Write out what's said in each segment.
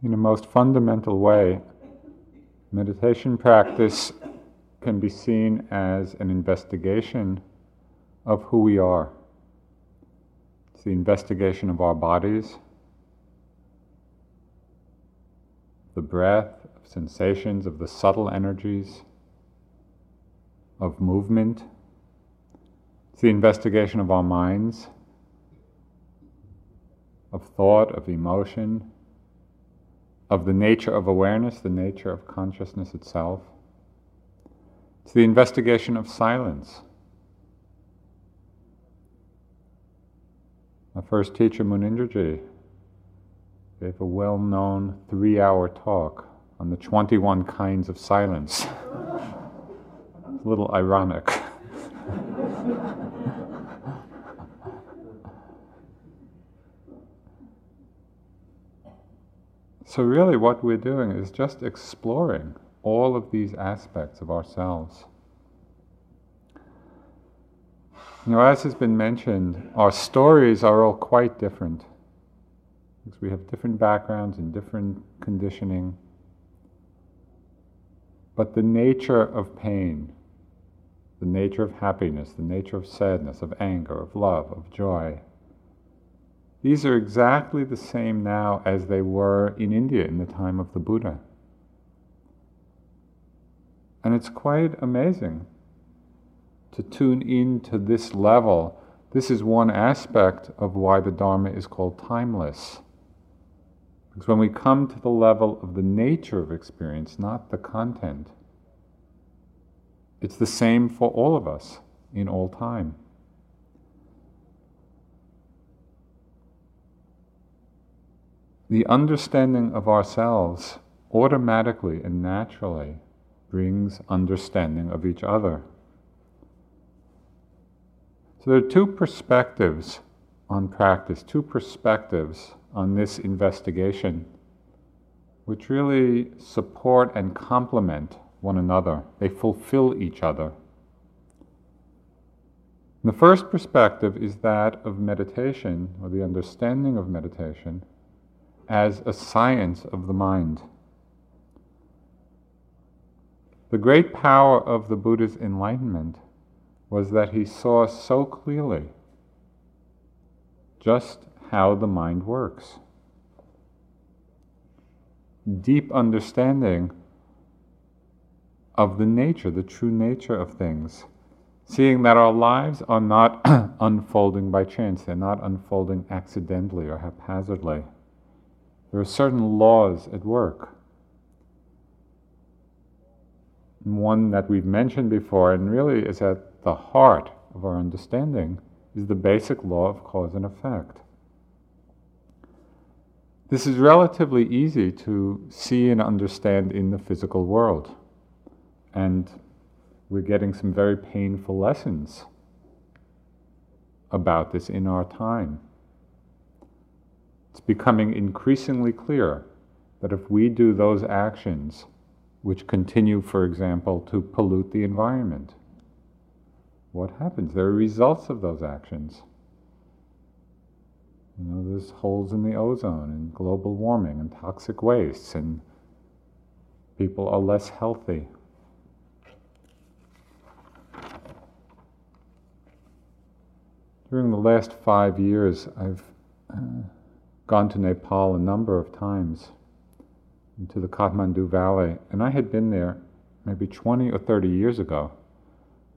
In a most fundamental way, meditation practice can be seen as an investigation of who we are. It's the investigation of our bodies, the breath, of sensations, of the subtle energies, of movement. It's the investigation of our minds, of thought, of emotion of the nature of awareness, the nature of consciousness itself. It's the investigation of silence. My first teacher, Munindraji, gave a well known three hour talk on the 21 kinds of silence. it's a little ironic. So, really, what we're doing is just exploring all of these aspects of ourselves. Know, as has been mentioned, our stories are all quite different. Because we have different backgrounds and different conditioning. But the nature of pain, the nature of happiness, the nature of sadness, of anger, of love, of joy, these are exactly the same now as they were in India in the time of the Buddha. And it's quite amazing to tune in to this level. This is one aspect of why the Dharma is called timeless. Because when we come to the level of the nature of experience, not the content, it's the same for all of us in all time. The understanding of ourselves automatically and naturally brings understanding of each other. So there are two perspectives on practice, two perspectives on this investigation, which really support and complement one another. They fulfill each other. the first perspective is that of meditation, or the understanding of meditation as a science of the mind. The great power of the Buddha's enlightenment was that he saw so clearly just how the mind works. Deep understanding of the nature, the true nature of things. Seeing that our lives are not unfolding by chance, they're not unfolding accidentally or haphazardly. There are certain laws at work. One that we've mentioned before, and really is at the heart of our understanding, is the basic law of cause and effect. This is relatively easy to see and understand in the physical world. And we're getting some very painful lessons about this in our time. It's becoming increasingly clear that if we do those actions which continue, for example, to pollute the environment, what happens? There are results of those actions. You know, there's holes in the ozone and global warming and toxic wastes, and people are less healthy. During the last five years, I've uh, gone to Nepal a number of times, into the Kathmandu Valley, and I had been there maybe 20 or 30 years ago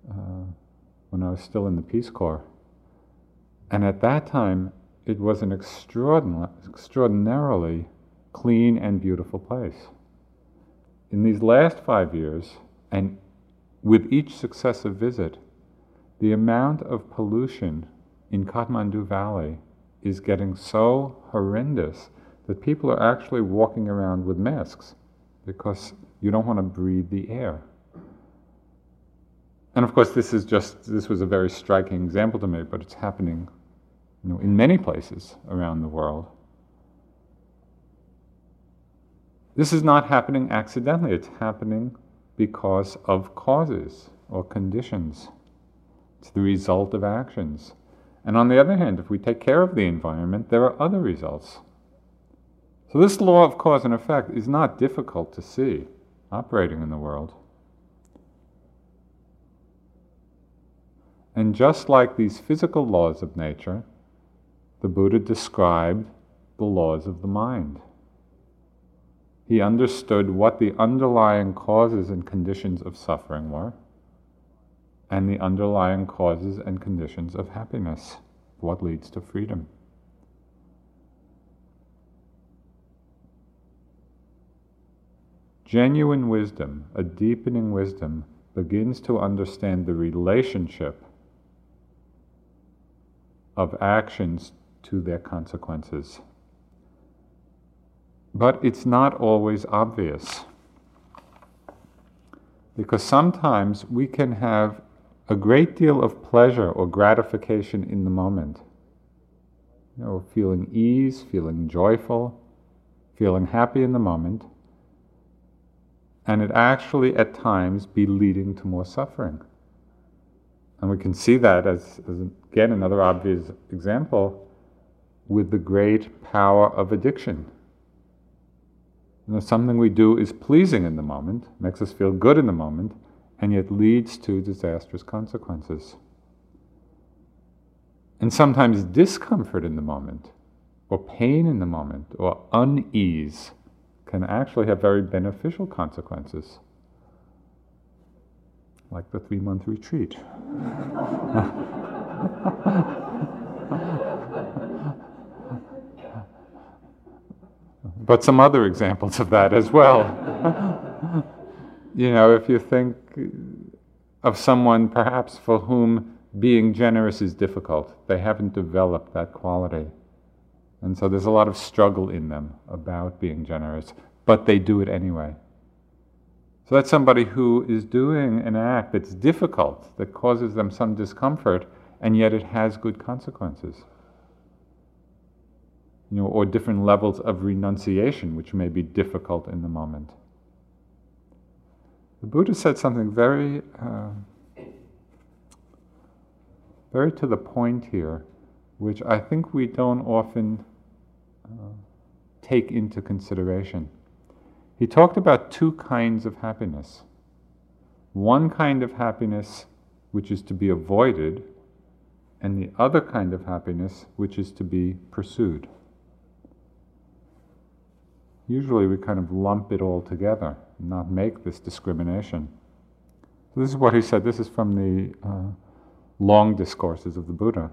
uh, when I was still in the Peace Corps. And at that time, it was an extraordinarily, extraordinarily clean and beautiful place. In these last five years, and with each successive visit, the amount of pollution in Kathmandu Valley is getting so horrendous that people are actually walking around with masks because you don't want to breathe the air. And of course, this is just this was a very striking example to me, but it's happening, you know, in many places around the world. This is not happening accidentally. It's happening because of causes or conditions. It's the result of actions. And on the other hand, if we take care of the environment, there are other results. So, this law of cause and effect is not difficult to see operating in the world. And just like these physical laws of nature, the Buddha described the laws of the mind. He understood what the underlying causes and conditions of suffering were, and the underlying causes and conditions of happiness, what leads to freedom. Genuine wisdom, a deepening wisdom, begins to understand the relationship of actions to their consequences. But it's not always obvious. Because sometimes we can have a great deal of pleasure or gratification in the moment. You know, feeling ease, feeling joyful, feeling happy in the moment and it actually at times be leading to more suffering. And we can see that as, as again another obvious example with the great power of addiction. You know, something we do is pleasing in the moment, makes us feel good in the moment, and yet leads to disastrous consequences. And sometimes discomfort in the moment, or pain in the moment, or unease can actually have very beneficial consequences, like the three month retreat. but some other examples of that as well. you know, if you think of someone perhaps for whom being generous is difficult, they haven't developed that quality. And so there's a lot of struggle in them about being generous, but they do it anyway. So that's somebody who is doing an act that's difficult, that causes them some discomfort, and yet it has good consequences. You know, or different levels of renunciation, which may be difficult in the moment. The Buddha said something very, uh, very to the point here, which I think we don't often uh, take into consideration. He talked about two kinds of happiness. One kind of happiness which is to be avoided, and the other kind of happiness which is to be pursued. Usually we kind of lump it all together, not make this discrimination. So this is what he said. This is from the uh, long discourses of the Buddha.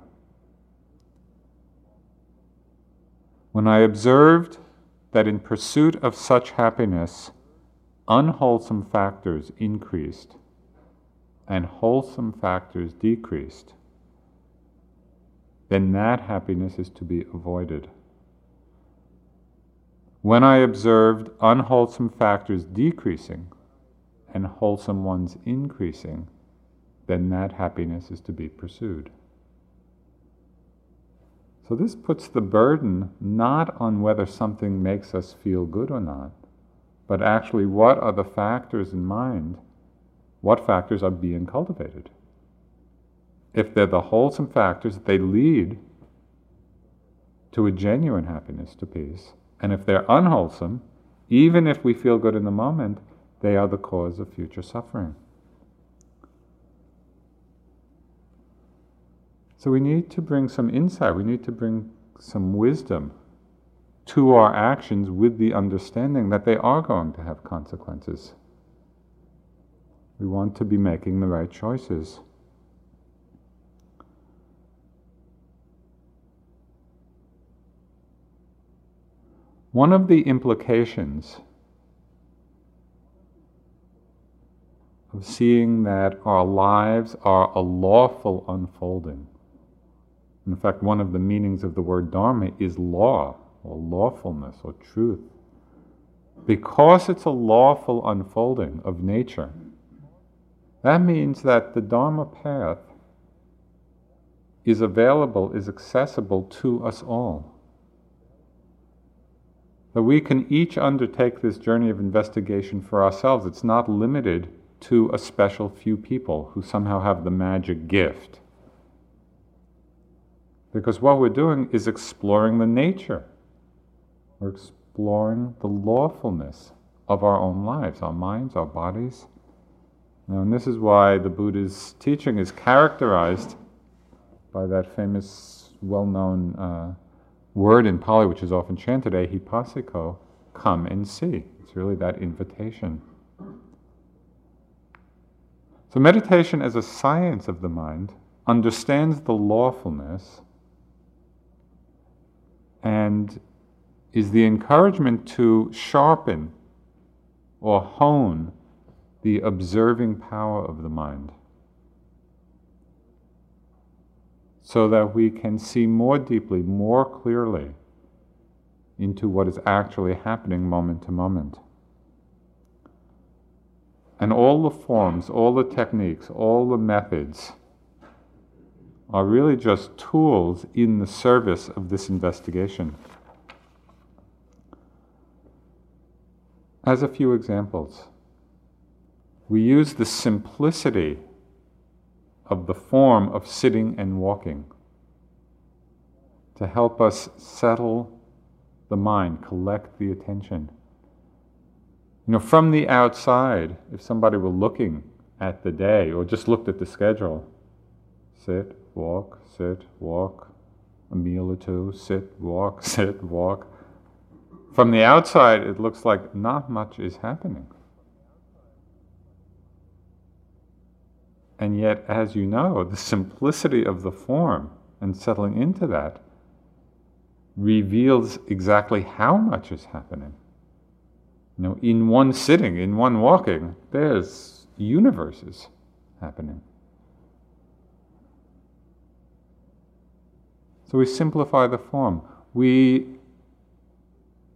When I observed that in pursuit of such happiness, unwholesome factors increased and wholesome factors decreased, then that happiness is to be avoided. When I observed unwholesome factors decreasing and wholesome ones increasing, then that happiness is to be pursued. So this puts the burden not on whether something makes us feel good or not, but actually what are the factors in mind, what factors are being cultivated. If they're the wholesome factors, they lead to a genuine happiness, to peace. And if they're unwholesome, even if we feel good in the moment, they are the cause of future suffering. So we need to bring some insight, we need to bring some wisdom to our actions with the understanding that they are going to have consequences. We want to be making the right choices. One of the implications of seeing that our lives are a lawful unfolding in fact, one of the meanings of the word dharma is law, or lawfulness, or truth. Because it's a lawful unfolding of nature, that means that the Dharma path is available, is accessible to us all. That we can each undertake this journey of investigation for ourselves. It's not limited to a special few people who somehow have the magic gift. Because what we're doing is exploring the nature. We're exploring the lawfulness of our own lives, our minds, our bodies. Now, and this is why the Buddha's teaching is characterized by that famous, well known uh, word in Pali, which is often chanted, ehipassiko, come and see. It's really that invitation. So, meditation as a science of the mind understands the lawfulness and is the encouragement to sharpen or hone the observing power of the mind so that we can see more deeply, more clearly into what is actually happening moment to moment. And all the forms, all the techniques, all the methods are really just tools in the service of this investigation. As a few examples, we use the simplicity of the form of sitting and walking to help us settle the mind, collect the attention. You know, from the outside, if somebody were looking at the day or just looked at the schedule, sit, walk, sit, walk, a meal or two, sit, walk, sit, walk. From the outside, it looks like not much is happening. And yet, as you know, the simplicity of the form and settling into that reveals exactly how much is happening. You know, in one sitting, in one walking, there's universes happening. So we simplify the form. We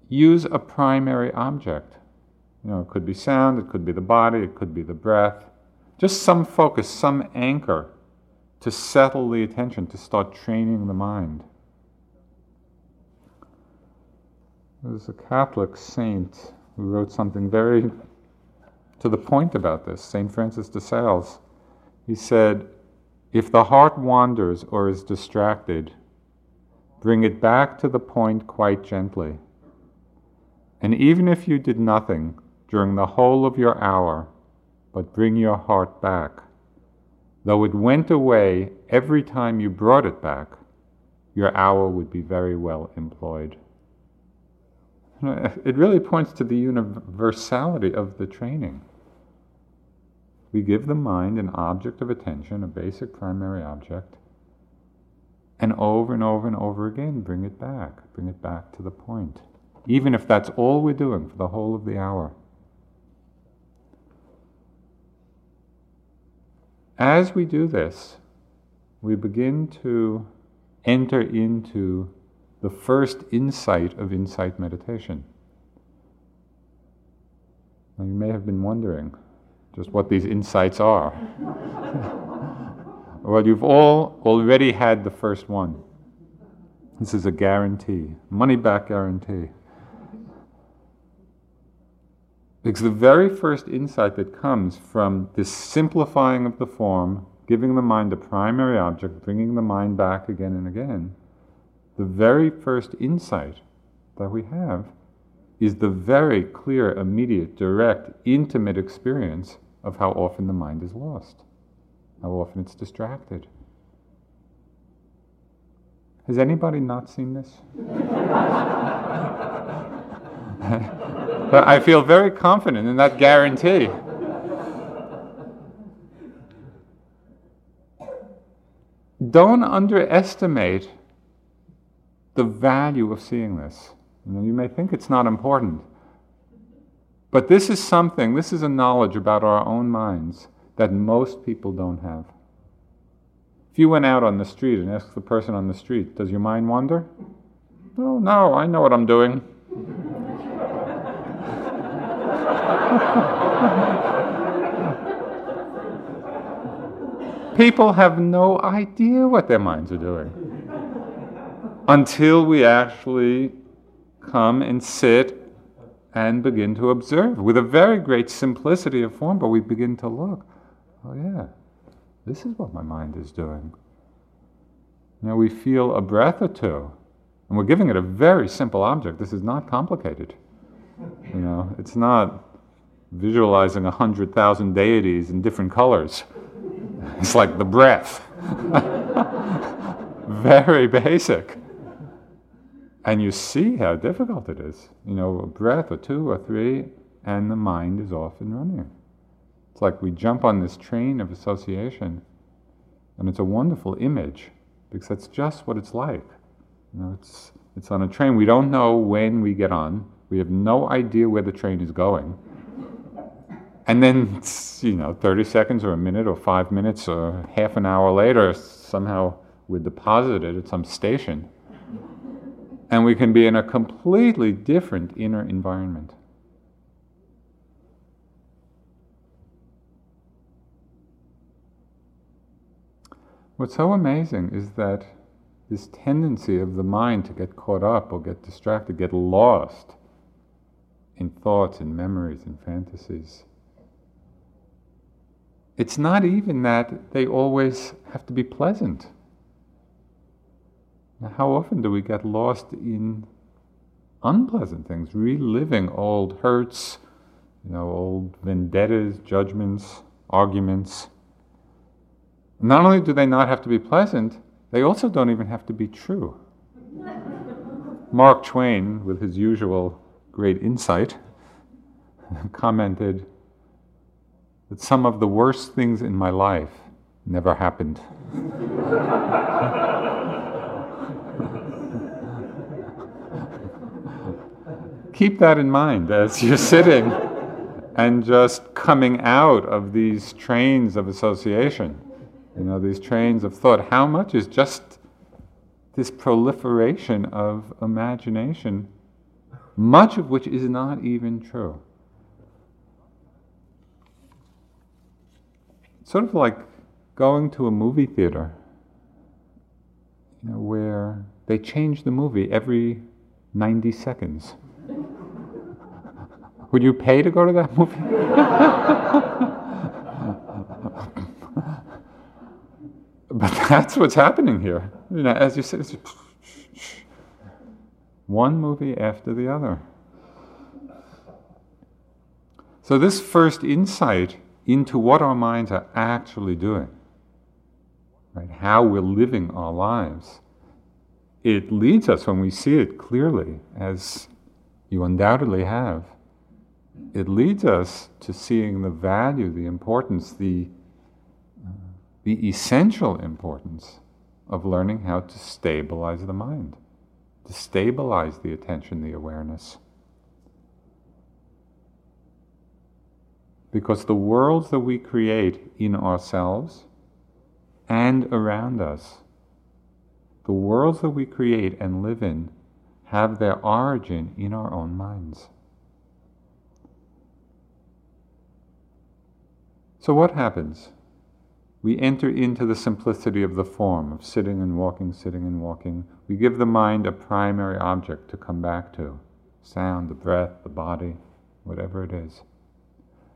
use a primary object. You know, it could be sound, it could be the body, it could be the breath. Just some focus, some anchor to settle the attention, to start training the mind. There's a Catholic saint who wrote something very to the point about this, St. Francis de Sales. He said, If the heart wanders or is distracted, bring it back to the point quite gently. And even if you did nothing during the whole of your hour, but bring your heart back, though it went away every time you brought it back, your hour would be very well employed. It really points to the universality of the training. We give the mind an object of attention, a basic primary object, and over and over and over again bring it back, bring it back to the point, even if that's all we're doing for the whole of the hour. As we do this, we begin to enter into the first insight of insight meditation. Now, you may have been wondering just what these insights are. well, you've all already had the first one. This is a guarantee, money back guarantee. Because the very first insight that comes from this simplifying of the form, giving the mind a primary object, bringing the mind back again and again, the very first insight that we have is the very clear, immediate, direct, intimate experience of how often the mind is lost, how often it's distracted. Has anybody not seen this? I feel very confident in that guarantee. Don't underestimate the value of seeing this. You, know, you may think it's not important, but this is something, this is a knowledge about our own minds that most people don't have. If you went out on the street and asked the person on the street, Does your mind wander? Oh, no, I know what I'm doing. People have no idea what their minds are doing until we actually come and sit and begin to observe with a very great simplicity of form, but we begin to look. Oh, yeah, this is what my mind is doing. Now we feel a breath or two, And we're giving it a very simple object. This is not complicated. You know, it's not visualizing a hundred thousand deities in different colors. It's like the breath. very basic. And you see how difficult it is. You know, a breath or two or three, and the mind is off and running. It's like we jump on this train of association, and it's a wonderful image because that's just what it's like. You know, it's, it's on a train. We don't know when we get on. We have no idea where the train is going. And then, you know, 30 seconds or a minute or five minutes or half an hour later, somehow we're deposited at some station. And we can be in a completely different inner environment. What's so amazing is that this tendency of the mind to get caught up or get distracted, get lost in thoughts and memories and fantasies. It's not even that they always have to be pleasant. Now, how often do we get lost in unpleasant things, reliving old hurts, you know, old vendettas, judgments, arguments? Not only do they not have to be pleasant, they also don't even have to be true. Mark Twain, with his usual great insight, commented that some of the worst things in my life never happened. Keep that in mind as you're sitting and just coming out of these trains of association. You know, these trains of thought. How much is just this proliferation of imagination, much of which is not even true? It's Sort of like going to a movie theater, you know, where they change the movie every 90 seconds. Would you pay to go to that movie? But that's what's happening here. You know, as you it's one movie after the other. So, this first insight into what our minds are actually doing, right, how we're living our lives, it leads us, when we see it clearly, as you undoubtedly have, it leads us to seeing the value, the importance, the uh, the essential importance of learning how to stabilize the mind, to stabilize the attention, the awareness. Because the worlds that we create in ourselves and around us, the worlds that we create and live in, have their origin in our own minds. So, what happens? We enter into the simplicity of the form of sitting and walking, sitting and walking. We give the mind a primary object to come back to sound, the breath, the body, whatever it is.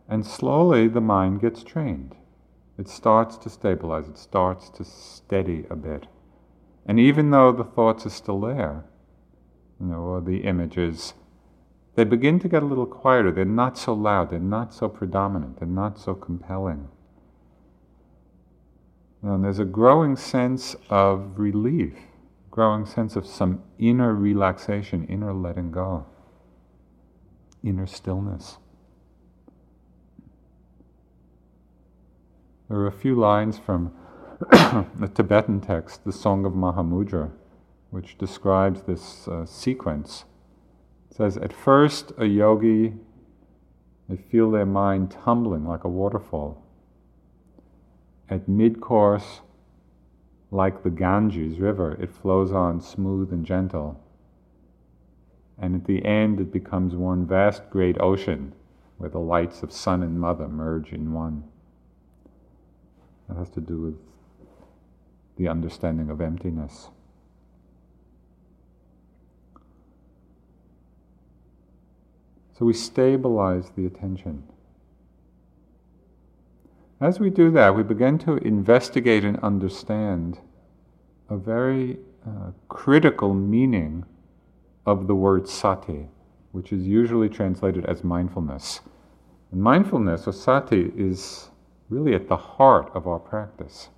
And slowly the mind gets trained. It starts to stabilize, it starts to steady a bit. And even though the thoughts are still there, you know, or the images, they begin to get a little quieter. They're not so loud, they're not so predominant, they're not so compelling. And there's a growing sense of relief, growing sense of some inner relaxation, inner letting go, inner stillness. There are a few lines from the Tibetan text, the Song of Mahamudra, which describes this uh, sequence. It says, At first, a yogi, they feel their mind tumbling like a waterfall at mid course, like the Ganges River, it flows on smooth and gentle. And at the end, it becomes one vast great ocean where the lights of son and mother merge in one. That has to do with the understanding of emptiness. So we stabilize the attention. As we do that, we begin to investigate and understand a very uh, critical meaning of the word sati, which is usually translated as mindfulness. And mindfulness, or sati, is really at the heart of our practice.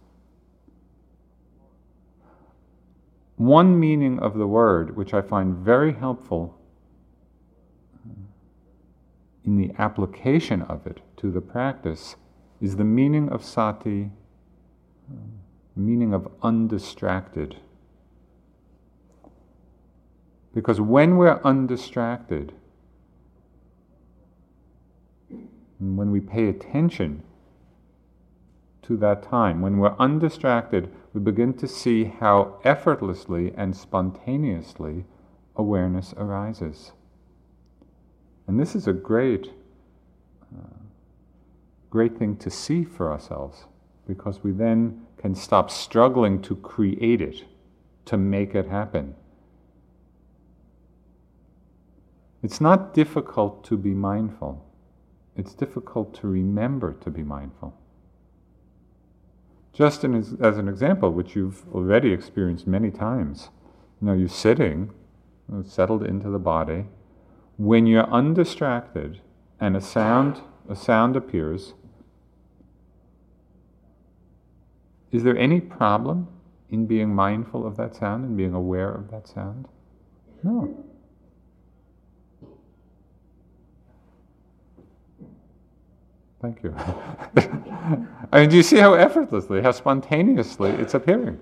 One meaning of the word, which I find very helpful in the application of it to the practice, is the meaning of sati, meaning of undistracted. Because when we're undistracted, and when we pay attention to that time, when we're undistracted, we begin to see how effortlessly and spontaneously awareness arises. And this is a great, uh, great thing to see for ourselves because we then can stop struggling to create it, to make it happen. It's not difficult to be mindful. It's difficult to remember to be mindful. Just in, as, as, an example, which you've already experienced many times, you know, you're sitting, settled into the body. When you're undistracted and a sound, a sound appears, is there any problem in being mindful of that sound and being aware of that sound? No. Thank you. I mean, do you see how effortlessly, how spontaneously it's appearing?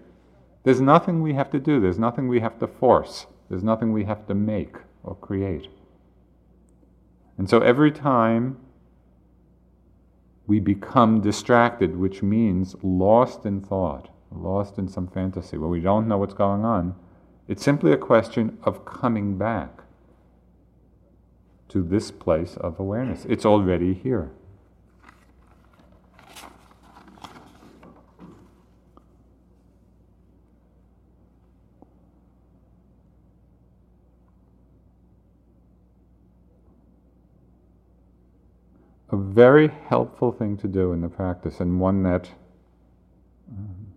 There's nothing we have to do, there's nothing we have to force, there's nothing we have to make or create. And so every time we become distracted, which means lost in thought, lost in some fantasy where we don't know what's going on, it's simply a question of coming back to this place of awareness. It's already here. a very helpful thing to do in the practice, and one that um,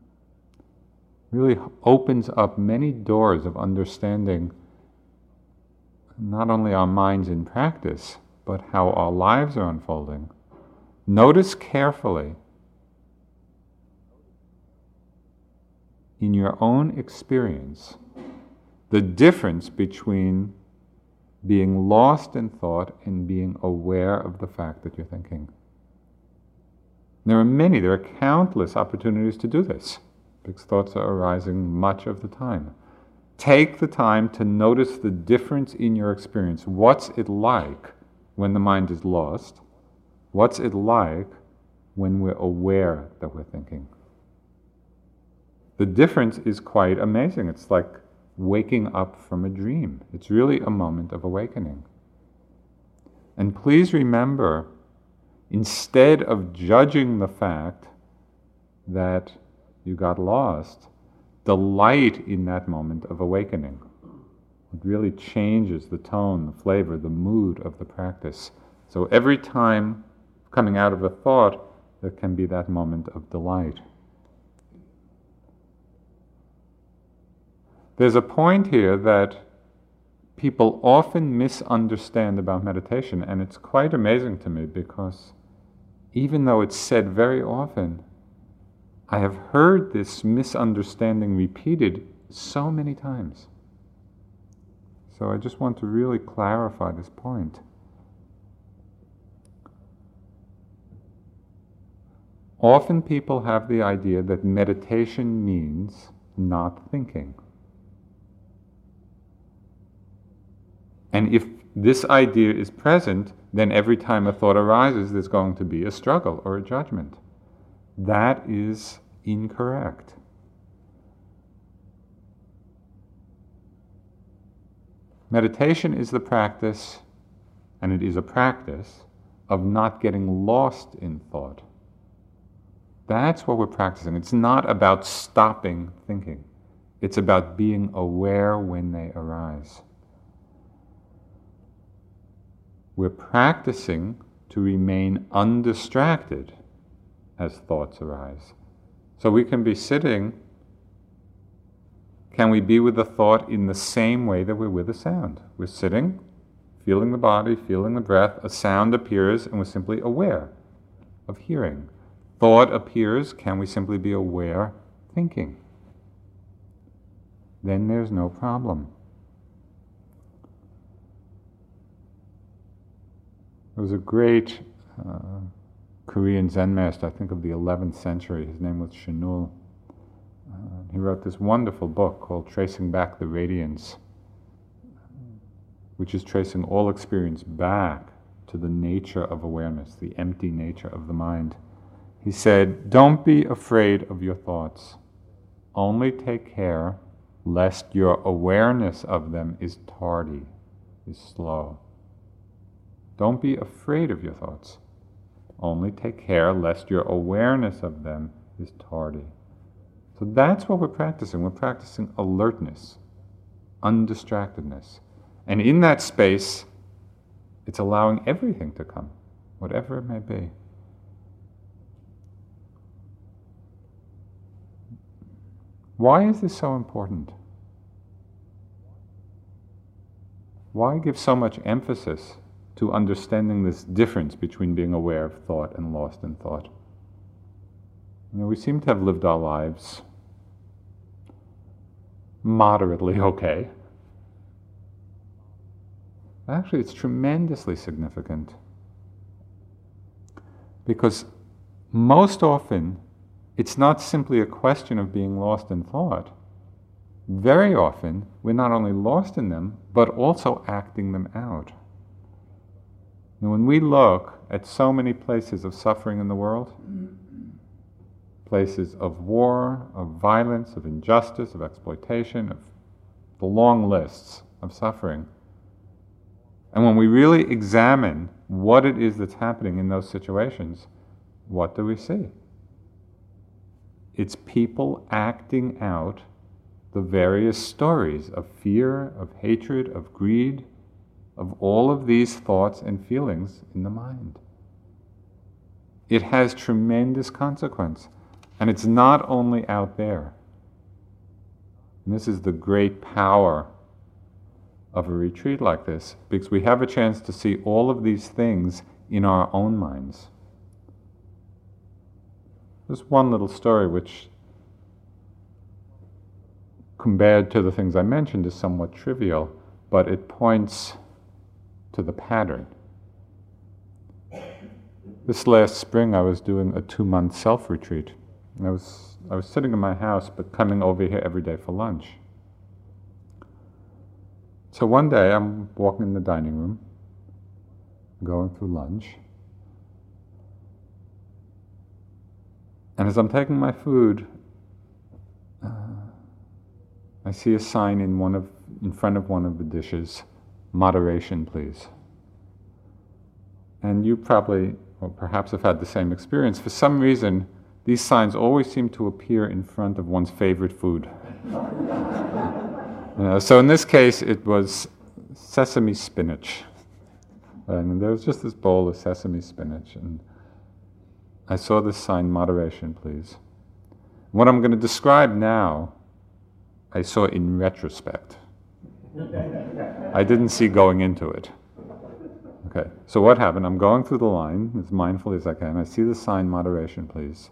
really opens up many doors of understanding not only our minds in practice, but how our lives are unfolding. Notice carefully in your own experience the difference between being lost in thought and being aware of the fact that you're thinking. There are many, there are countless opportunities to do this because thoughts are arising much of the time. Take the time to notice the difference in your experience. What's it like when the mind is lost? What's it like when we're aware that we're thinking? The difference is quite amazing. It's like waking up from a dream. It's really a moment of awakening. And please remember, instead of judging the fact that you got lost, delight in that moment of awakening. It really changes the tone, the flavor, the mood of the practice. So every time coming out of a thought, there can be that moment of delight. There's a point here that people often misunderstand about meditation, and it's quite amazing to me because even though it's said very often, I have heard this misunderstanding repeated so many times. So I just want to really clarify this point. Often people have the idea that meditation means not thinking. And if this idea is present, then every time a thought arises, there's going to be a struggle or a judgment. That is incorrect. Meditation is the practice, and it is a practice, of not getting lost in thought. That's what we're practicing. It's not about stopping thinking, it's about being aware when they arise. We're practicing to remain undistracted as thoughts arise. So we can be sitting can we be with the thought in the same way that we're with the sound? We're sitting, feeling the body, feeling the breath, a sound appears, and we're simply aware of hearing. Thought appears, can we simply be aware thinking? Then there's no problem. There was a great uh, Korean Zen master, I think of the 11th century. His name was Chinul. Uh, he wrote this wonderful book called Tracing Back the Radiance, which is tracing all experience back to the nature of awareness, the empty nature of the mind. He said, Don't be afraid of your thoughts. Only take care lest your awareness of them is tardy, is slow. Don't be afraid of your thoughts. Only take care lest your awareness of them is tardy. So that's what we're practicing. We're practicing alertness, undistractedness. And in that space, it's allowing everything to come, whatever it may be. Why is this so important? Why give so much emphasis to understanding this difference between being aware of thought and lost in thought? You know, we seem to have lived our lives moderately okay. Actually, it's tremendously significant because most often it's not simply a question of being lost in thought. Very often, we're not only lost in them, but also acting them out. And when we look at so many places of suffering in the world, places of war, of violence, of injustice, of exploitation, of the long lists of suffering. And when we really examine what it is that's happening in those situations, what do we see? It's people acting out the various stories of fear, of hatred, of greed, of all of these thoughts and feelings in the mind. It has tremendous consequence. And it's not only out there. And this is the great power of a retreat like this, because we have a chance to see all of these things in our own minds. There's one little story which, compared to the things I mentioned, is somewhat trivial, but it points to the pattern. This last spring, I was doing a two month self retreat. I was, I was sitting in my house, but coming over here every day for lunch. So one day I'm walking in the dining room, going through lunch. And as I'm taking my food, uh, I see a sign in one of in front of one of the dishes, moderation, please. And you probably, or perhaps have had the same experience. For some reason, these signs always seem to appear in front of one's favorite food. you know, uh, so in this case, it was sesame spinach. And there was just this bowl of sesame spinach. And I saw this sign, moderation, please. What I'm going to describe now, I saw in retrospect. I didn't see going into it. Okay, so what happened? I'm going through the line as mindfully as I can. I see the sign, moderation, please.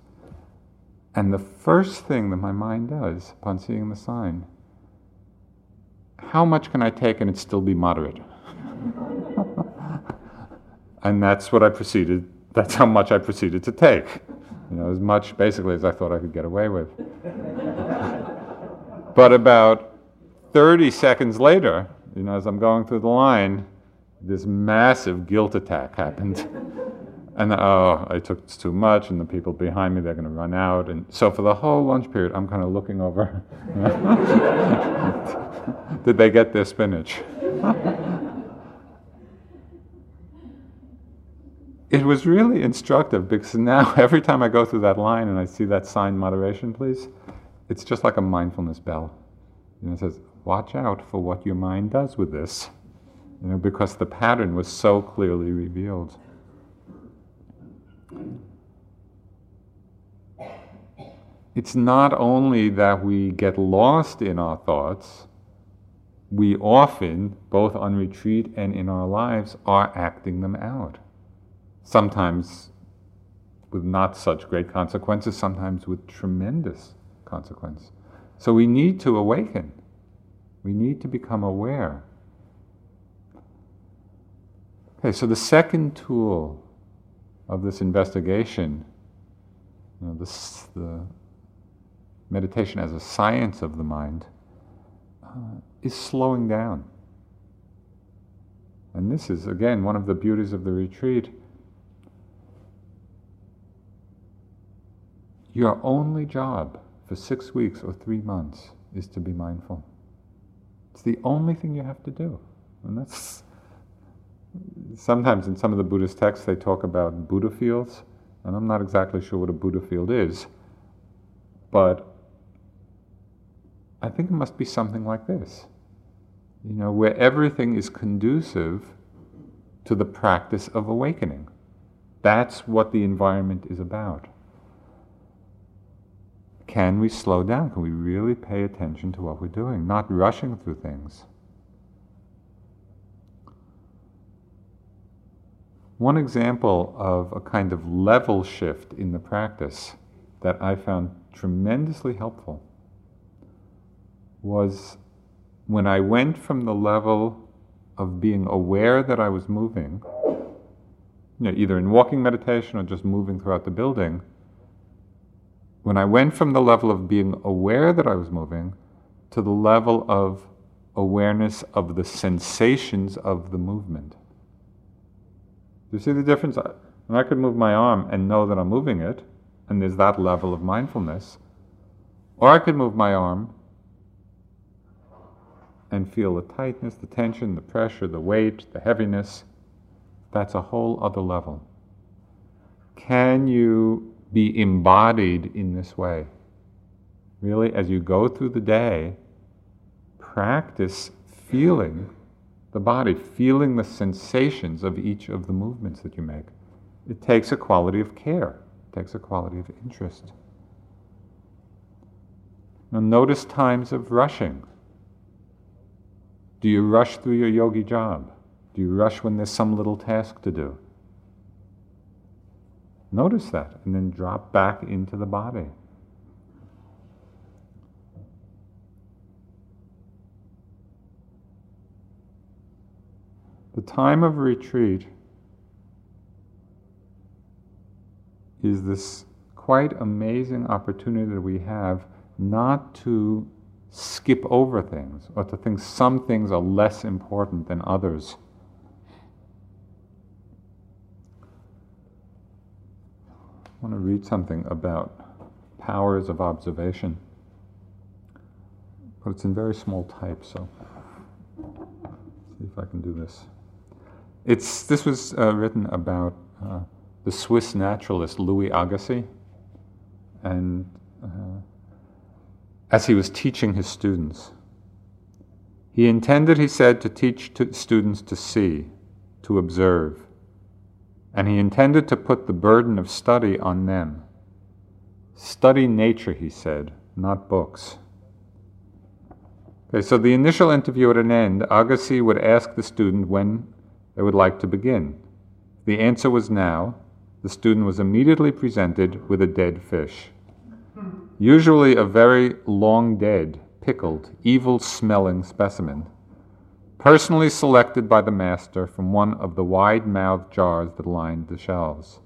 And the first thing that my mind does upon seeing the sign, how much can I take and it still be moderate? and that's what I proceeded, that's how much I proceeded to take. You know, as much basically as I thought I could get away with. but about 30 seconds later, you know, as I'm going through the line, this massive guilt attack happened. And oh, I took too much, and the people behind me, they're going to run out. And so for the whole lunch period, I'm kind of looking over. Did they get their spinach? it was really instructive because now every time I go through that line and I see that sign, moderation, please, it's just like a mindfulness bell. You know, it says, watch out for what your mind does with this. You know, because the pattern was so clearly revealed. it's not only that we get lost in our thoughts, we often, both on retreat and in our lives, are acting them out. Sometimes with not such great consequences, sometimes with tremendous consequence. So we need to awaken. We need to become aware. Okay, so the second tool of this investigation, you know, this, the meditation as a science of the mind, uh, is slowing down. And this is, again, one of the beauties of the retreat. Your only job for six weeks or three months is to be mindful. It's the only thing you have to do. And that's sometimes in some of the Buddhist texts they talk about Buddha fields, and I'm not exactly sure what a Buddha field is, but I think it must be something like this. You know, where everything is conducive to the practice of awakening. That's what the environment is about. Can we slow down? Can we really pay attention to what we're doing, not rushing through things? One example of a kind of level shift in the practice that I found tremendously helpful was when I went from the level of being aware that I was moving, you know, either in walking meditation or just moving throughout the building, when I went from the level of being aware that I was moving to the level of awareness of the sensations of the movement. You see the difference? And I could move my arm and know that I'm moving it, and there's that level of mindfulness. Or I could move my arm and feel the tightness, the tension, the pressure, the weight, the heaviness. That's a whole other level. Can you be embodied in this way? Really, as you go through the day, practice feeling the body, feeling the sensations of each of the movements that you make. It takes a quality of care, it takes a quality of interest. Now, notice times of rushing. Do you rush through your yogi job? Do you rush when there's some little task to do? Notice that and then drop back into the body. The time of retreat is this quite amazing opportunity that we have not to skip over things or to think some things are less important than others. Want to read something about powers of observation, but it's in very small type, so see if I can do this. It's, this was uh, written about uh, the Swiss naturalist Louis Agassiz, and uh, as he was teaching his students. He intended, he said, to teach to students to see, to observe, and he intended to put the burden of study on them. Study nature, he said, not books. Okay, so the initial interview at an end, Agassiz would ask the student when they would like to begin. The answer was now. The student was immediately presented with a dead fish usually a very long dead, pickled, evil smelling specimen, personally selected by the master from one of the wide mouthed jars that lined the shelves.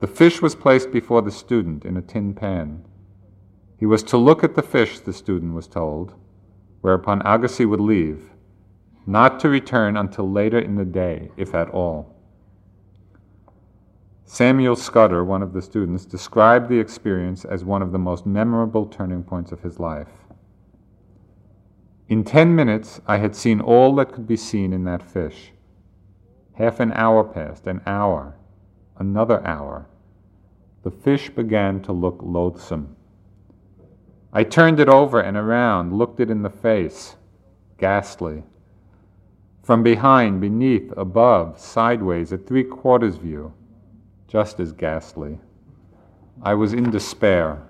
The fish was placed before the student in a tin pan. He was to look at the fish, the student was told, whereupon Agassiz would leave, not to return until later in the day, if at all. Samuel Scudder, one of the students, described the experience as one of the most memorable turning points of his life. In ten minutes, I had seen all that could be seen in that fish. Half an hour passed, an hour, another hour. The fish began to look loathsome. I turned it over and around, looked it in the face, ghastly. From behind, beneath, above, sideways, at three quarters view, just as ghastly. I was in despair.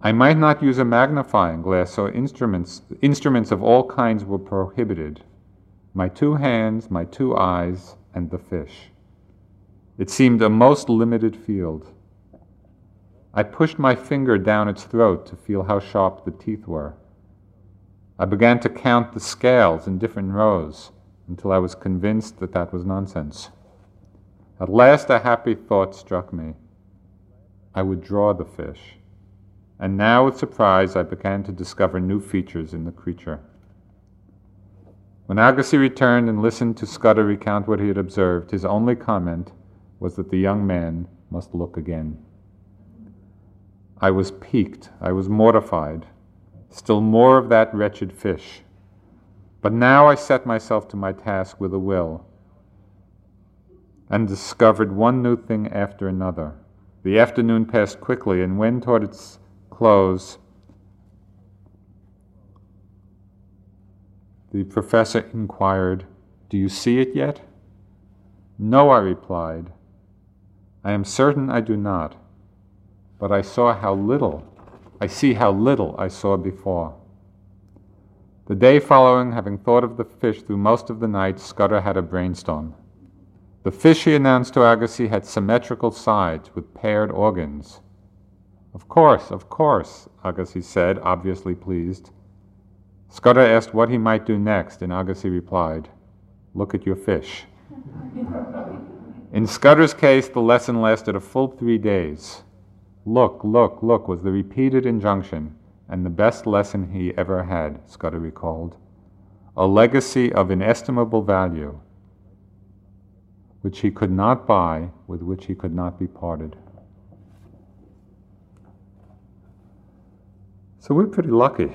I might not use a magnifying glass, so instruments, instruments of all kinds were prohibited. My two hands, my two eyes, and the fish. It seemed a most limited field. I pushed my finger down its throat to feel how sharp the teeth were. I began to count the scales in different rows until I was convinced that that was nonsense. At last, a happy thought struck me. I would draw the fish. And now, with surprise, I began to discover new features in the creature. When Agassiz returned and listened to Scudder recount what he had observed, his only comment was that the young man must look again. I was piqued, I was mortified. Still more of that wretched fish. But now I set myself to my task with a will and discovered one new thing after another. The afternoon passed quickly, and when toward its close, the professor inquired, Do you see it yet? No, I replied. I am certain I do not, but I saw how little, I see how little I saw before. The day following, having thought of the fish through most of the night, Scudder had a brainstorm. The fish, he announced to Agassiz, had symmetrical sides with paired organs. Of course, of course, Agassiz said, obviously pleased. Scudder asked what he might do next, and Agassiz replied, Look at your fish. In Scudder's case, the lesson lasted a full three days. Look, look, look was the repeated injunction, and the best lesson he ever had, Scudder recalled. A legacy of inestimable value which he could not buy, with which he could not be parted. So we're pretty lucky.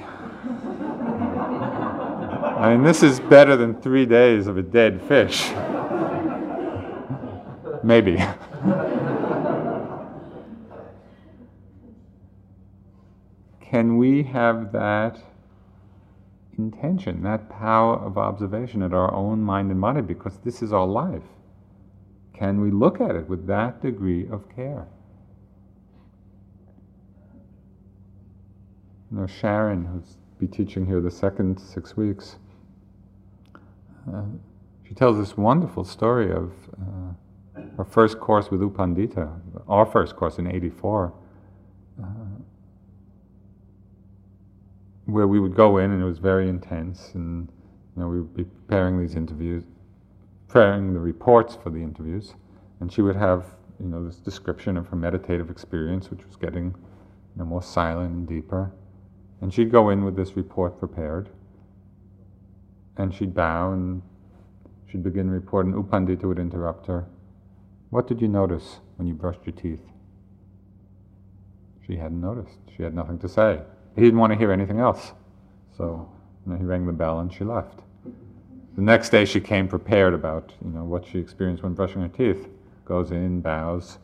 I mean, this is better than three days of a dead fish. Maybe. Can we have that intention, that power of observation at our own mind and body? Because this is our life. Can we look at it with that degree of care? You know, Sharon, who's be teaching here the second six weeks, uh, she tells this wonderful story of uh, her first course with U Pandita, our first course in '84, uh, where we would go in and it was very intense, and you know we would be preparing these interviews, preparing the reports for the interviews, and she would have you know this description of her meditative experience, which was getting you know, more silent and deeper. And she'd go in with this report prepared, and she'd bow and she'd begin the report, and U would interrupt her. What did you notice when you brushed your teeth? She hadn't noticed. She had nothing to say. He didn't want to hear anything else. So you know, he rang the bell and she left. The next day she came prepared about you know what she experienced when brushing her teeth. Goes in, bows,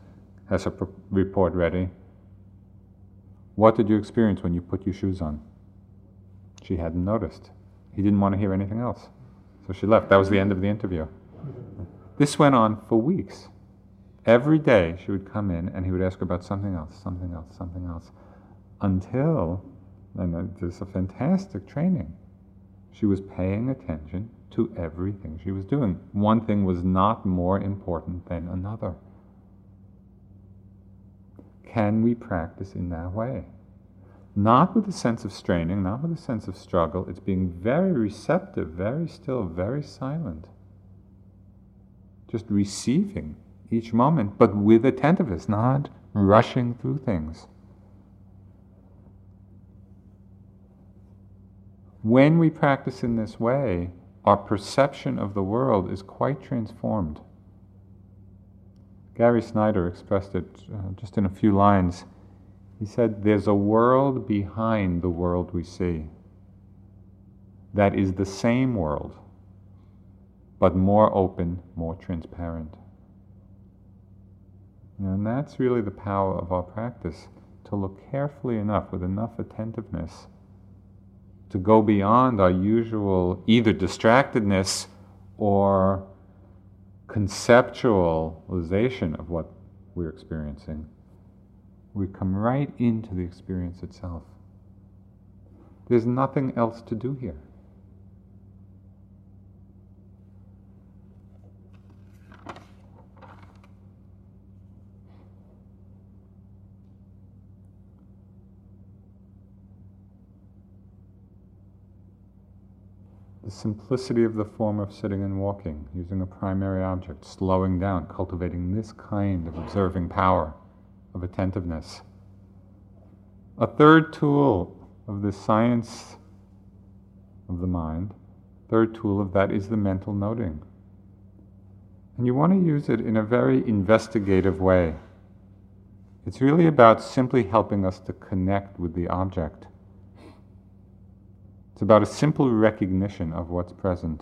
has her report ready. What did you experience when you put your shoes on? She hadn't noticed. He didn't want to hear anything else. So she left. That was the end of the interview. This went on for weeks. Every day she would come in and he would ask about something else, something else, something else. Until, and there's a fantastic training, she was paying attention to everything she was doing. One thing was not more important than another. Can we practice in that way? Not with a sense of straining, not with a sense of struggle. It's being very receptive, very still, very silent. Just receiving each moment, but with attentiveness, not rushing through things. When we practice in this way, our perception of the world is quite transformed. Gary Snyder expressed it uh, just in a few lines. He said, There's a world behind the world we see that is the same world, but more open, more transparent. And that's really the power of our practice to look carefully enough, with enough attentiveness to go beyond our usual either distractedness or conceptualization of what we're experiencing We come right into the experience itself. There's nothing else to do here. The simplicity of the form of sitting and walking, using a primary object, slowing down, cultivating this kind of observing power of attentiveness. A third tool of the science of the mind, third tool of that is the mental noting. And you want to use it in a very investigative way. It's really about simply helping us to connect with the object. It's about a simple recognition of what's present.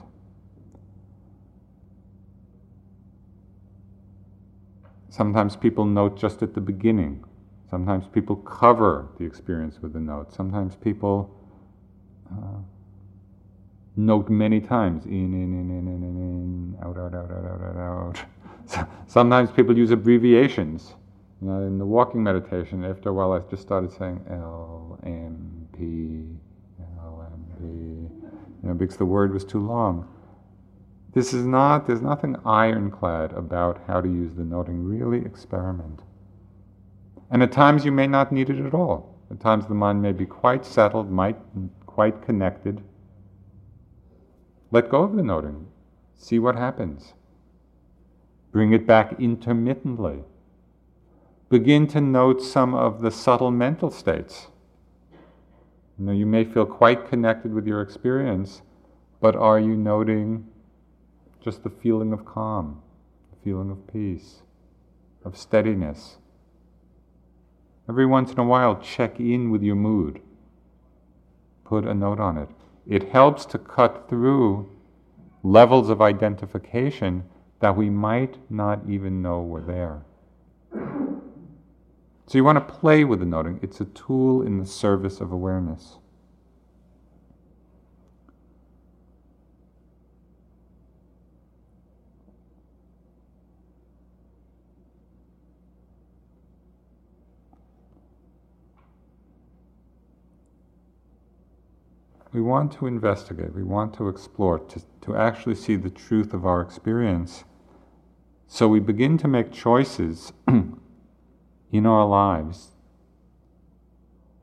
Sometimes people note just at the beginning. Sometimes people cover the experience with a note. Sometimes people uh, note many times in, in, in, in, in, in, in, out, out, out, out, out, out, out. Sometimes people use abbreviations. You know, in the walking meditation, after a while, I just started saying L, M, P, know, because the word was too long. This is not, there's nothing ironclad about how to use the noting. Really experiment. And at times you may not need it at all. At times the mind may be quite settled, might quite connected. Let go of the noting. See what happens. Bring it back intermittently. Begin to note some of the subtle mental states you know, you may feel quite connected with your experience, but are you noting just the feeling of calm, the feeling of peace, of steadiness? Every once in a while, check in with your mood. Put a note on it. It helps to cut through levels of identification that we might not even know were there. So you want to play with the noting. It's a tool in the service of awareness. we want to investigate, we want to explore, to, to actually see the truth of our experience. So we begin to make choices in our lives,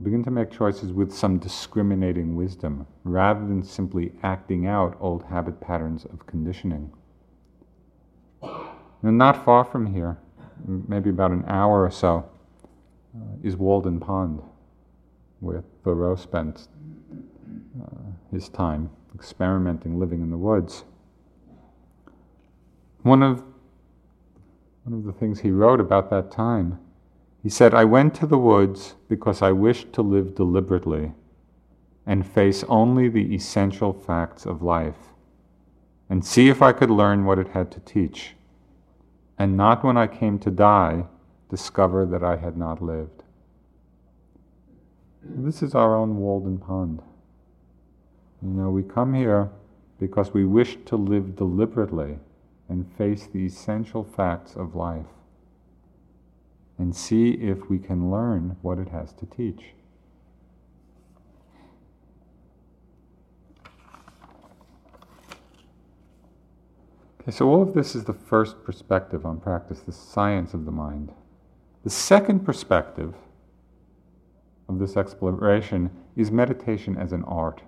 begin to make choices with some discriminating wisdom rather than simply acting out old habit patterns of conditioning. And not far from here, maybe about an hour or so, uh, is Walden Pond, where Thoreau spent uh, his time experimenting, living in the woods. One of, one of the things he wrote about that time he said, I went to the woods because I wished to live deliberately and face only the essential facts of life and see if I could learn what it had to teach, and not when I came to die discover that I had not lived. This is our own Walden Pond. You know, we come here because we wish to live deliberately and face the essential facts of life and see if we can learn what it has to teach. Okay, so all of this is the first perspective on practice, the science of the mind. The second perspective of this exploration is meditation as an art.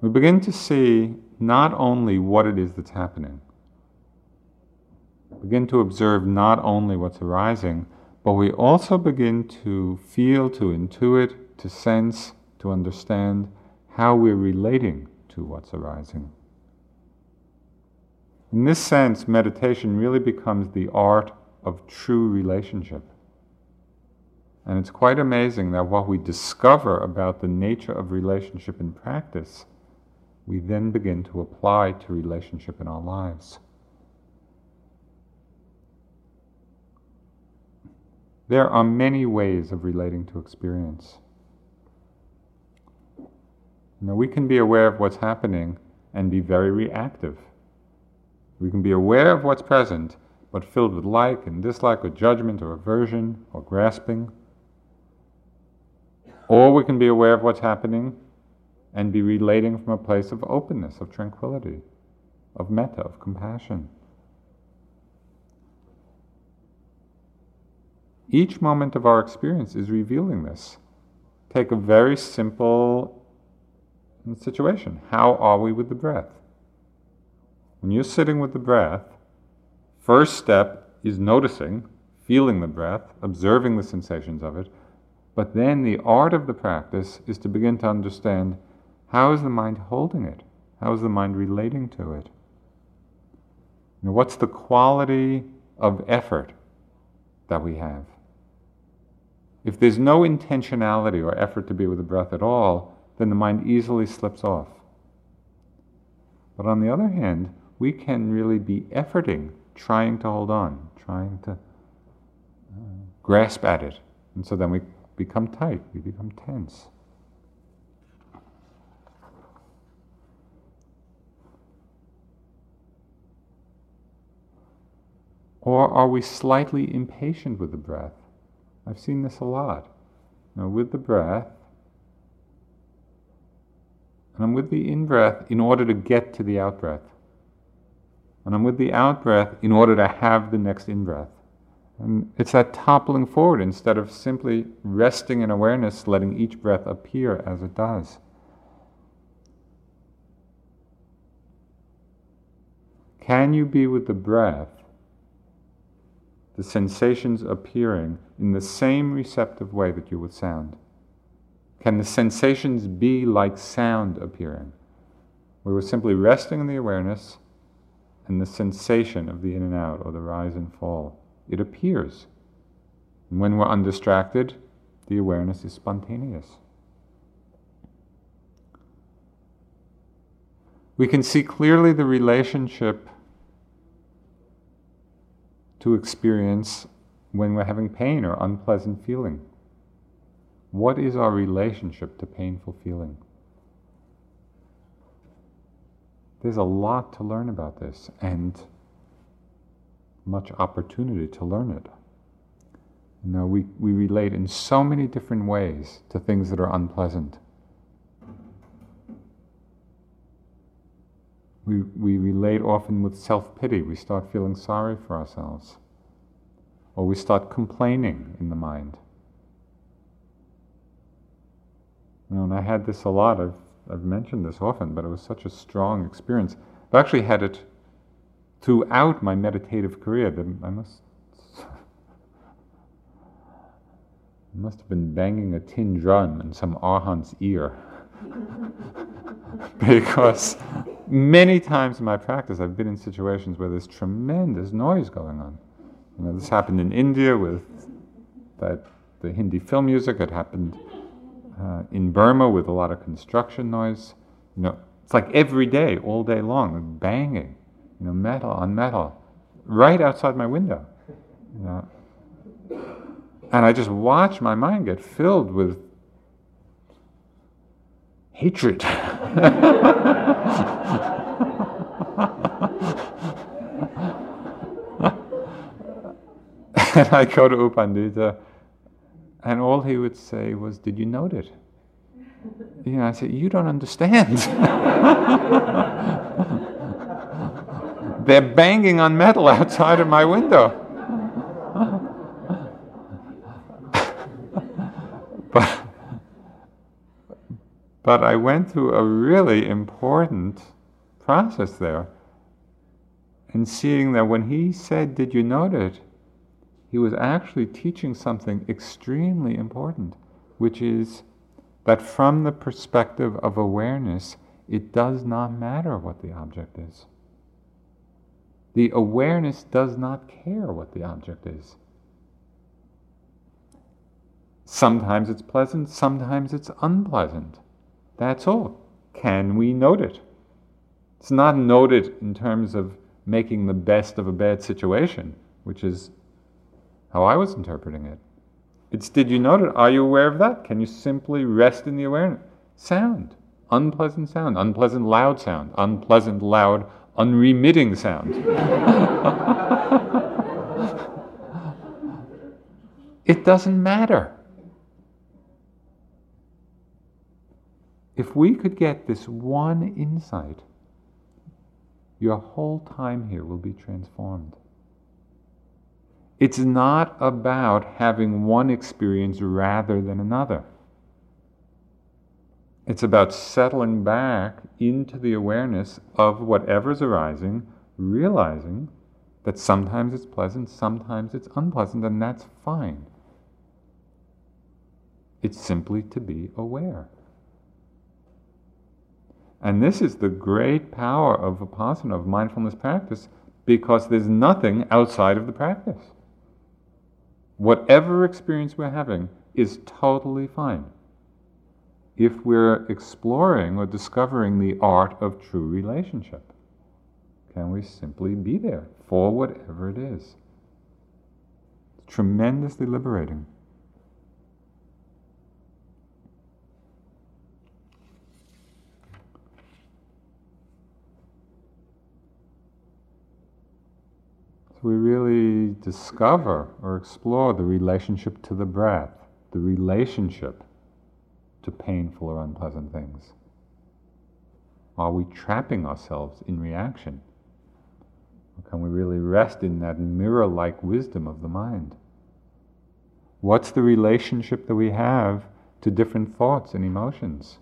We begin to see not only what it is that's happening, begin to observe not only what's arising, but we also begin to feel, to intuit, to sense, to understand how we're relating to what's arising. In this sense, meditation really becomes the art of true relationship. And it's quite amazing that what we discover about the nature of relationship in practice, we then begin to apply to relationship in our lives. There are many ways of relating to experience. Now, we can be aware of what's happening and be very reactive. We can be aware of what's present, but filled with like and dislike, or judgment, or aversion, or grasping. Or we can be aware of what's happening and be relating from a place of openness, of tranquility, of metta, of compassion. Each moment of our experience is revealing this. Take a very simple situation. How are we with the breath? When you're sitting with the breath, first step is noticing, feeling the breath, observing the sensations of it. But then the art of the practice is to begin to understand how is the mind holding it? How is the mind relating to it? You know, what's the quality of effort that we have? If there's no intentionality or effort to be with the breath at all, then the mind easily slips off. But on the other hand, we can really be efforting, trying to hold on, trying to uh, grasp at it. And so then we become tight, we become tense. Or are we slightly impatient with the breath? I've seen this a lot. Now, with the breath, and I'm with the in breath in order to get to the out breath. And I'm with the out breath in order to have the next in breath. And it's that toppling forward instead of simply resting in awareness, letting each breath appear as it does. Can you be with the breath the sensations appearing in the same receptive way that you would sound? Can the sensations be like sound appearing? We were simply resting in the awareness and the sensation of the in and out or the rise and fall. It appears. And when we're undistracted, the awareness is spontaneous. We can see clearly the relationship to experience when we're having pain or unpleasant feeling. What is our relationship to painful feeling? There's a lot to learn about this and much opportunity to learn it. You know, we, we relate in so many different ways to things that are unpleasant. We, we relate often with self pity. We start feeling sorry for ourselves. Or we start complaining in the mind. You know, and I had this a lot. I've, I've mentioned this often, but it was such a strong experience. I've actually had it throughout my meditative career. That I must, must have been banging a tin drum in some arhat's ear. because many times in my practice I've been in situations where there's tremendous noise going on. You know, this happened in India with that the Hindi film music. It happened uh, in Burma with a lot of construction noise. You know, it's like every day, all day long, banging. You know, metal on metal, right outside my window. You know, and I just watch my mind get filled with hatred. and I go to U Pandita, and all he would say was, Did you note it? You know, I said, You don't understand. They're banging on metal outside of my window. But I went through a really important process there. And seeing that when he said, Did you note it? he was actually teaching something extremely important, which is that from the perspective of awareness, it does not matter what the object is. The awareness does not care what the object is. Sometimes it's pleasant, sometimes it's unpleasant. That's all. Can we note it? It's not noted in terms of making the best of a bad situation, which is how I was interpreting it. It's did you note it? Are you aware of that? Can you simply rest in the awareness? Sound, unpleasant sound, unpleasant loud sound, unpleasant loud, unremitting sound. it doesn't matter. If we could get this one insight, your whole time here will be transformed. It's not about having one experience rather than another. It's about settling back into the awareness of whatever's arising, realizing that sometimes it's pleasant, sometimes it's unpleasant, and that's fine. It's simply to be aware. And this is the great power of vipassana, of mindfulness practice, because there's nothing outside of the practice. Whatever experience we're having is totally fine if we're exploring or discovering the art of true relationship. Can we simply be there for whatever it is? It's tremendously liberating. We really discover or explore the relationship to the breath, the relationship to painful or unpleasant things. Are we trapping ourselves in reaction? Or can we really rest in that mirror like wisdom of the mind? What's the relationship that we have to different thoughts and emotions?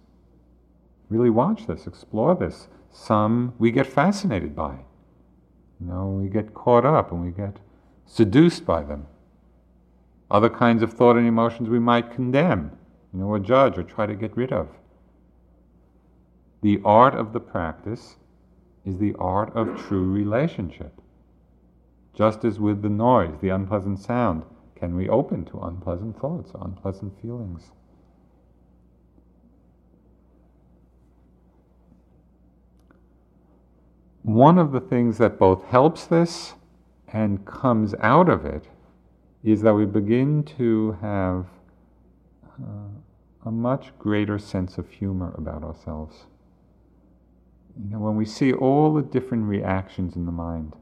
Really watch this, explore this. Some we get fascinated by. You know, we get caught up and we get seduced by them. Other kinds of thought and emotions we might condemn, you know, or judge or try to get rid of. The art of the practice is the art of true relationship. Just as with the noise, the unpleasant sound, can we open to unpleasant thoughts, unpleasant feelings? One of the things that both helps this and comes out of it is that we begin to have uh, a much greater sense of humor about ourselves. You know, when we see all the different reactions in the mind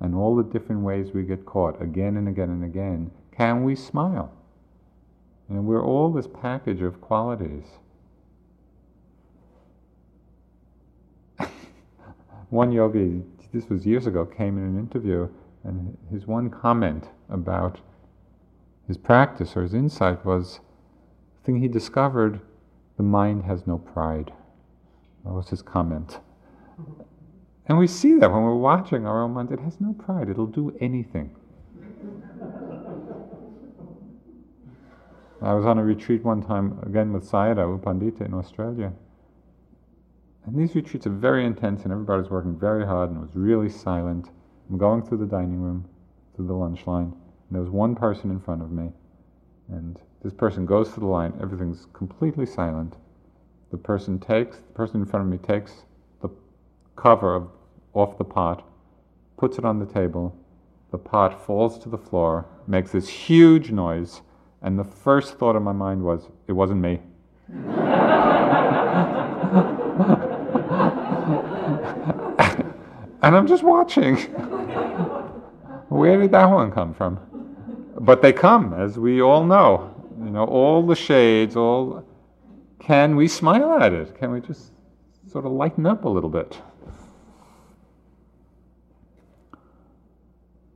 and all the different ways we get caught again and again and again, can we smile? And we're all this package of qualities. One yogi, this was years ago, came in an interview, and his one comment about his practice or his insight was the thing he discovered the mind has no pride. That was his comment. And we see that when we're watching our own mind, it has no pride, it'll do anything. I was on a retreat one time, again with Sayadaw Pandita in Australia. And these retreats are very intense, and everybody's working very hard, and it was really silent. I'm going through the dining room, through the lunch line, and there was one person in front of me. And this person goes to the line, everything's completely silent. The person takes, the person in front of me takes the cover of, off the pot, puts it on the table. The pot falls to the floor, makes this huge noise, and the first thought in my mind was, it wasn't me. and I'm just watching. Where did that one come from? But they come, as we all know. You know, all the shades, all. Can we smile at it? Can we just sort of lighten up a little bit?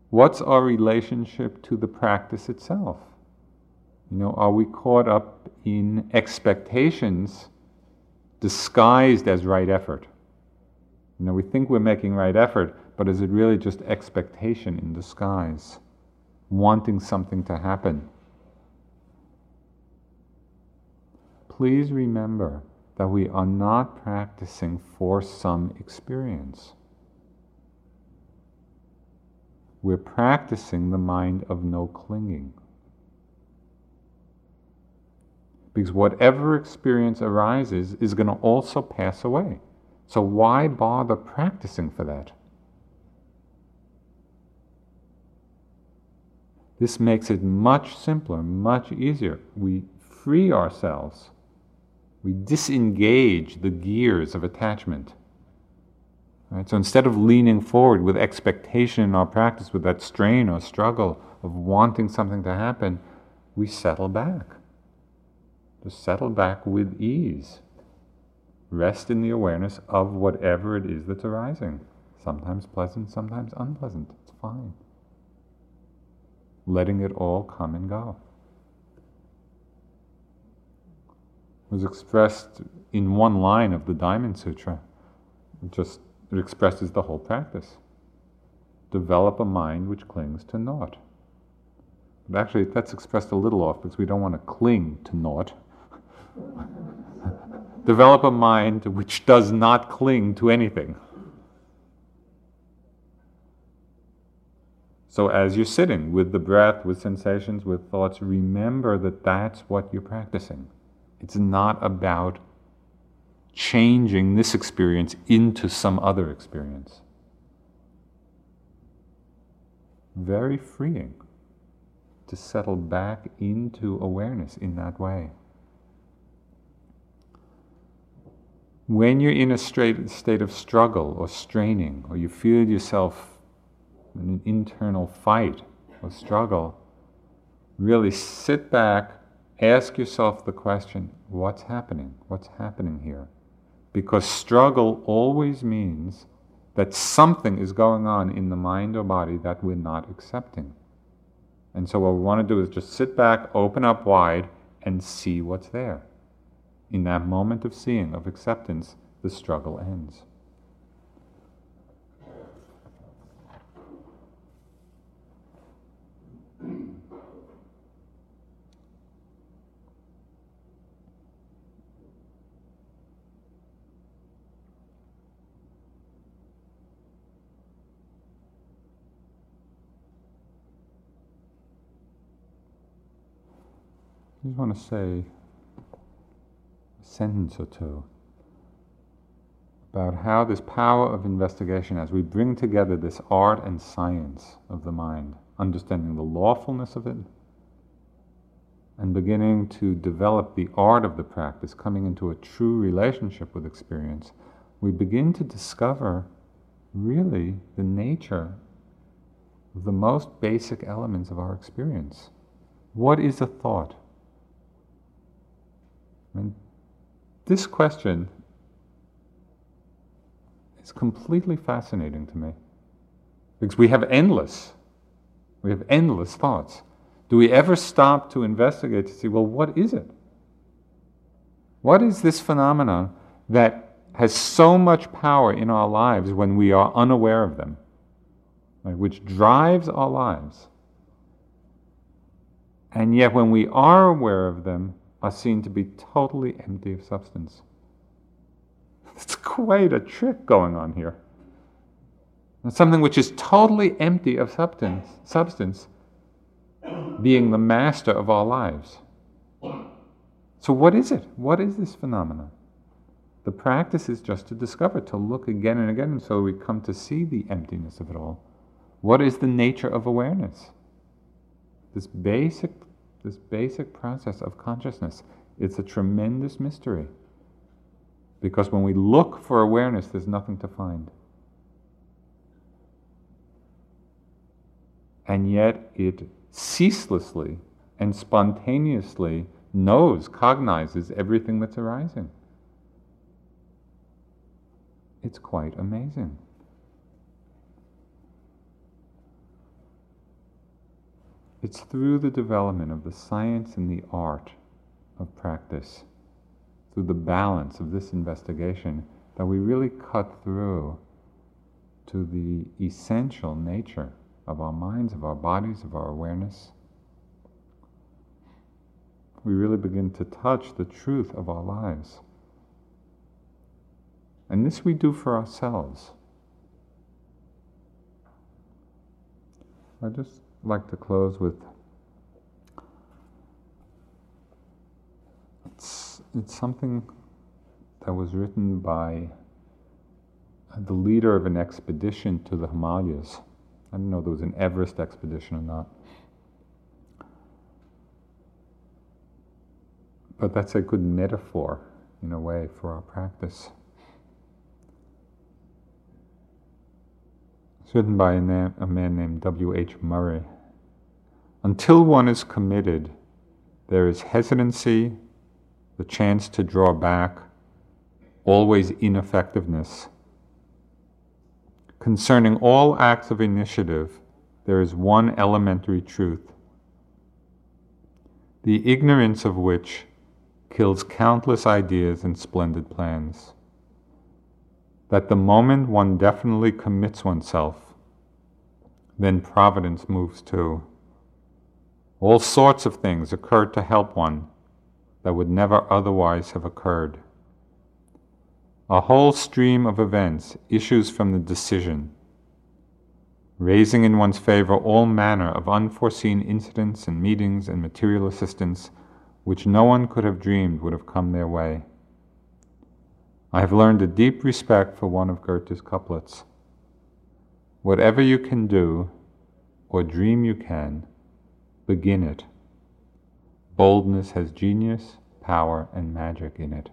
What's our relationship to the practice itself? You know, are we caught up in expectations disguised as right effort? You know, we think we're making right effort, but is it really just expectation in disguise? Wanting something to happen? Please remember that we are not practicing for some experience. We're practicing the mind of no clinging. Because whatever experience arises is going to also pass away. So why bother practicing for that? This makes it much simpler, much easier. We free ourselves. We disengage the gears of attachment. Right? So instead of leaning forward with expectation in our practice, with that strain or struggle of wanting something to happen, we settle back. Just settle back with ease. Rest in the awareness of whatever it is that's arising. Sometimes pleasant, sometimes unpleasant. It's fine. Letting it all come and go. It was expressed in one line of the Diamond Sutra. It just it expresses the whole practice. Develop a mind which clings to naught. But actually, that's expressed a little off because we don't want to cling to naught. Develop a mind which does not cling to anything. So, as you're sitting with the breath, with sensations, with thoughts, remember that that's what you're practicing. It's not about changing this experience into some other experience. Very freeing to settle back into awareness in that way. When you're in a state of struggle or straining, or you feel yourself in an internal fight or struggle, really sit back, ask yourself the question what's happening? What's happening here? Because struggle always means that something is going on in the mind or body that we're not accepting. And so, what we want to do is just sit back, open up wide, and see what's there. In that moment of seeing, of acceptance, the struggle ends. I just want to say sentence or two about how this power of investigation, as we bring together this art and science of the mind, understanding the lawfulness of it, and beginning to develop the art of the practice, coming into a true relationship with experience, we begin to discover really the nature of the most basic elements of our experience. What is a thought? I mean, this question is completely fascinating to me because we have endless, we have endless thoughts. Do we ever stop to investigate to see, well, what is it? What is this phenomenon that has so much power in our lives when we are unaware of them, right, which drives our lives? And yet, when we are aware of them, are seen to be totally empty of substance. It's quite a trick going on here. Something which is totally empty of substance, substance being the master of our lives. So, what is it? What is this phenomenon? The practice is just to discover, to look again and again until we come to see the emptiness of it all. What is the nature of awareness? This basic this basic process of consciousness. It's a tremendous mystery. Because when we look for awareness, there's nothing to find. And yet it ceaselessly and spontaneously knows, cognizes everything that's arising. It's quite amazing. It's through the development of the science and the art of practice, through the balance of this investigation, that we really cut through to the essential nature of our minds, of our bodies, of our awareness. We really begin to touch the truth of our lives. And this we do for ourselves. I just like to close with it's, it's something that was written by the leader of an expedition to the Himalayas. I don't know if there was an Everest expedition or not. But that's a good metaphor, in a way, for our practice. It's written by a, a man named W.H. Murray. Until one is committed, there is hesitancy, the chance to draw back, always ineffectiveness. Concerning all acts of initiative, there is one elementary truth, the ignorance of which kills countless ideas and splendid plans. That the moment one definitely commits oneself, then providence moves too. All sorts of things occur to help one that would never otherwise have occurred. A whole stream of events issues from the decision, raising in one's favor all manner of unforeseen incidents and meetings and material assistance which no one could have dreamed would have come their way. I have learned a deep respect for one of Goethe's couplets. Whatever you can do, or dream you can, begin it. Boldness has genius, power, and magic in it.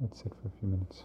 Let's sit for a few minutes.